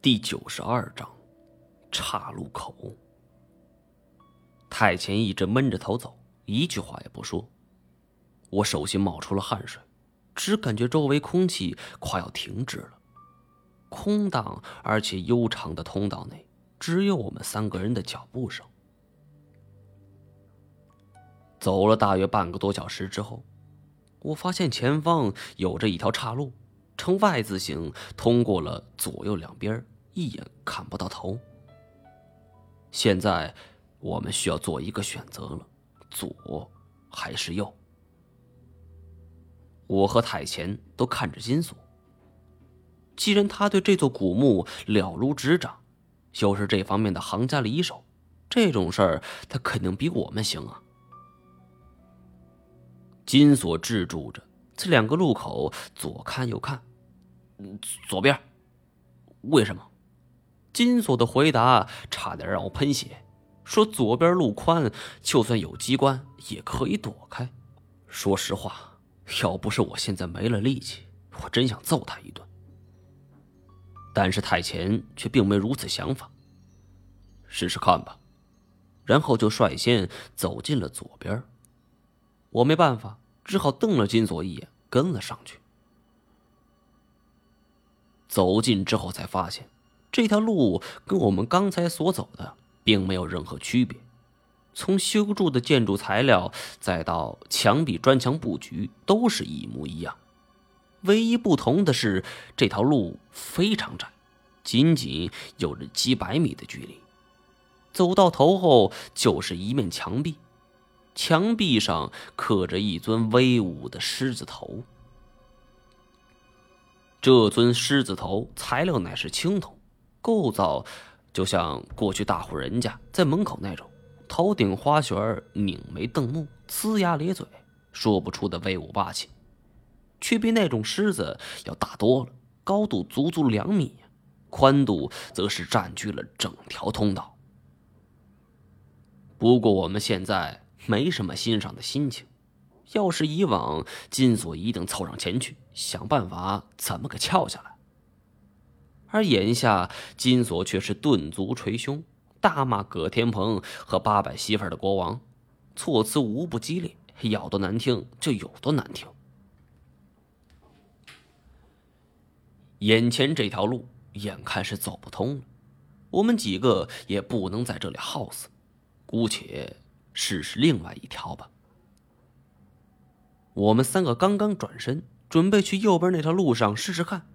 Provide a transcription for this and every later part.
第九十二章，岔路口。太前一直闷着头走，一句话也不说。我手心冒出了汗水，只感觉周围空气快要停止了。空荡而且悠长的通道内，只有我们三个人的脚步声。走了大约半个多小时之后，我发现前方有着一条岔路，呈 Y 字形，通过了左右两边。一眼看不到头。现在我们需要做一个选择了，左还是右？我和太前都看着金锁。既然他对这座古墓了如指掌，又是这方面的行家里手，这种事儿他肯定比我们行啊。金锁制住着，这两个路口左看右看，左边，为什么？金锁的回答差点让我喷血，说左边路宽，就算有机关也可以躲开。说实话，要不是我现在没了力气，我真想揍他一顿。但是太前却并没如此想法，试试看吧，然后就率先走进了左边。我没办法，只好瞪了金锁一眼，跟了上去。走近之后才发现。这条路跟我们刚才所走的并没有任何区别，从修筑的建筑材料再到墙壁砖墙布局都是一模一样，唯一不同的是这条路非常窄，仅仅有着几百米的距离，走到头后就是一面墙壁，墙壁上刻着一尊威武的狮子头，这尊狮子头材料乃是青铜。构造就像过去大户人家在门口那种，头顶花旋，拧眉瞪目，呲牙咧嘴，说不出的威武霸气，却比那种狮子要大多了，高度足足两米，宽度则是占据了整条通道。不过我们现在没什么欣赏的心情，要是以往，金锁一定凑上前去，想办法怎么给撬下来。而眼下，金锁却是顿足捶胸，大骂葛天鹏和八百媳妇的国王，措辞无不激烈，要多难听就有多难听。眼前这条路眼看是走不通了，我们几个也不能在这里耗死，姑且试试另外一条吧。我们三个刚刚转身，准备去右边那条路上试试看，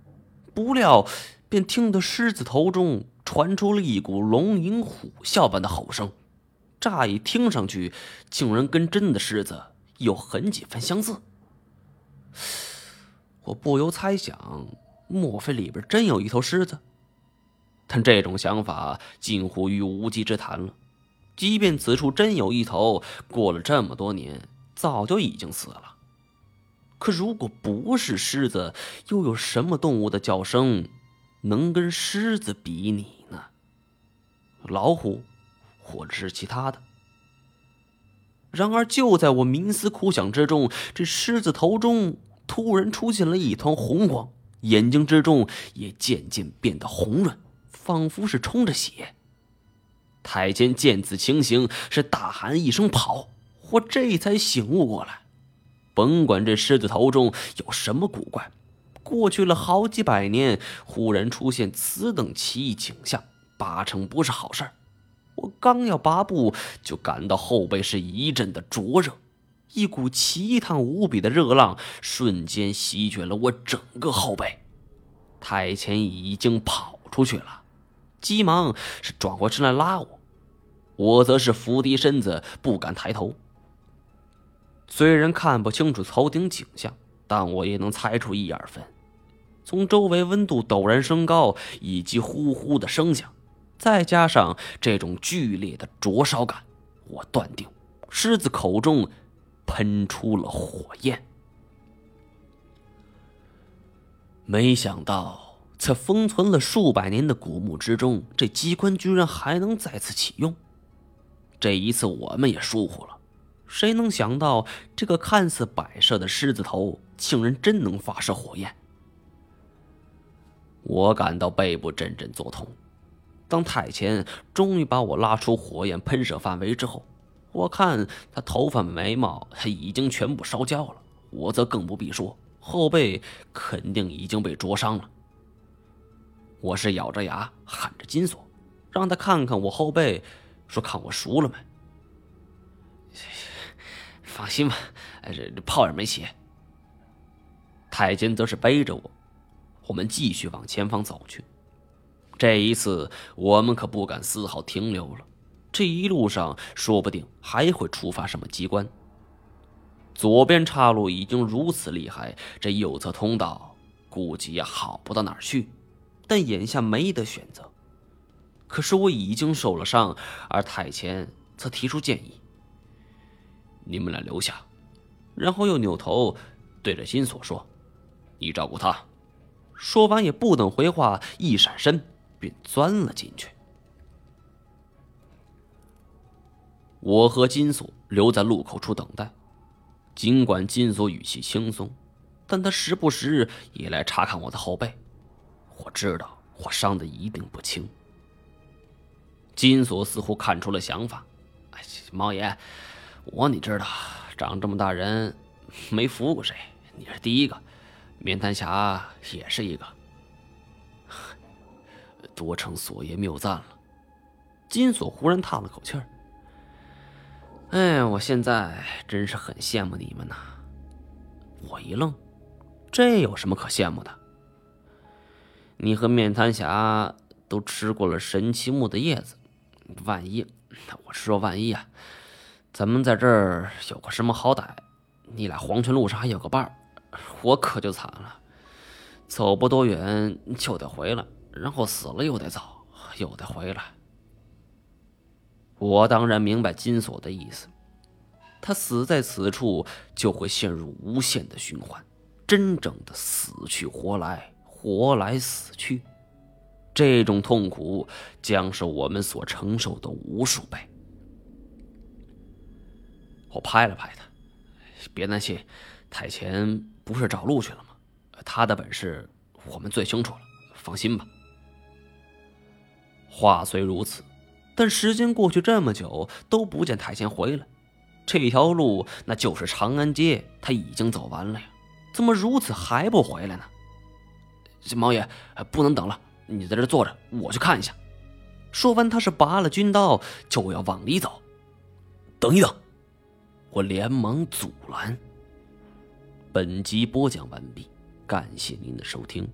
不料。便听得狮子头中传出了一股龙吟虎啸般的吼声，乍一听上去，竟然跟真的狮子有很几分相似。我不由猜想，莫非里边真有一头狮子？但这种想法近乎于无稽之谈了。即便此处真有一头，过了这么多年，早就已经死了。可如果不是狮子，又有什么动物的叫声？能跟狮子比拟呢？老虎，或者是其他的。然而，就在我冥思苦想之中，这狮子头中突然出现了一团红光，眼睛之中也渐渐变得红润，仿佛是充着血。太监见此情形，是大喊一声“跑”，我这才醒悟过来。甭管这狮子头中有什么古怪。过去了好几百年，忽然出现此等奇异景象，八成不是好事儿我刚要拔步，就感到后背是一阵的灼热，一股奇烫无比的热浪瞬间席卷了我整个后背。太前已经跑出去了，急忙是转过身来拉我，我则是伏低身子，不敢抬头。虽然看不清楚头顶景象，但我也能猜出一二分。从周围温度陡然升高，以及呼呼的声响，再加上这种剧烈的灼烧感，我断定狮子口中喷出了火焰。没想到，在封存了数百年的古墓之中，这机关居然还能再次启用。这一次我们也疏忽了，谁能想到这个看似摆设的狮子头，竟然真能发射火焰？我感到背部阵阵作痛。当太前终于把我拉出火焰喷射范围之后，我看他头发眉毛已经全部烧焦了，我则更不必说，后背肯定已经被灼伤了。我是咬着牙喊着金锁，让他看看我后背，说看我熟了没。放心吧，这这炮也没起。太监则是背着我，我们继续往前方走去。这一次，我们可不敢丝毫停留了。这一路上，说不定还会触发什么机关。左边岔路已经如此厉害，这右侧通道估计也好不到哪儿去。但眼下没得选择。可是我已经受了伤，而太监则提出建议：“你们俩留下。”然后又扭头对着金锁说：“你照顾他。”说完也不等回话，一闪身。便钻了进去。我和金锁留在路口处等待。尽管金锁语气轻松，但他时不时也来查看我的后背。我知道我伤的一定不轻。金锁似乎看出了想法：“哎，毛爷，我你知道，长这么大人没服过谁，你是第一个。面瘫侠也是一个。”多承锁爷谬赞了。金锁忽然叹了口气儿：“哎，我现在真是很羡慕你们呐。”我一愣：“这有什么可羡慕的？你和面瘫侠都吃过了神奇木的叶子，万一……我是说万一啊，咱们在这儿有个什么好歹，你俩黄泉路上还有个伴儿，我可就惨了，走不多远就得回来。”然后死了又得走，又得回来。我当然明白金锁的意思，他死在此处就会陷入无限的循环，真正的死去活来，活来死去。这种痛苦将是我们所承受的无数倍。我拍了拍他，别担心，太前不是找路去了吗？他的本事我们最清楚了，放心吧。话虽如此，但时间过去这么久都不见太前回来，这条路那就是长安街，他已经走完了呀，怎么如此还不回来呢？毛爷，不能等了，你在这坐着，我去看一下。说完，他是拔了军刀就要往里走。等一等，我连忙阻拦。本集播讲完毕，感谢您的收听。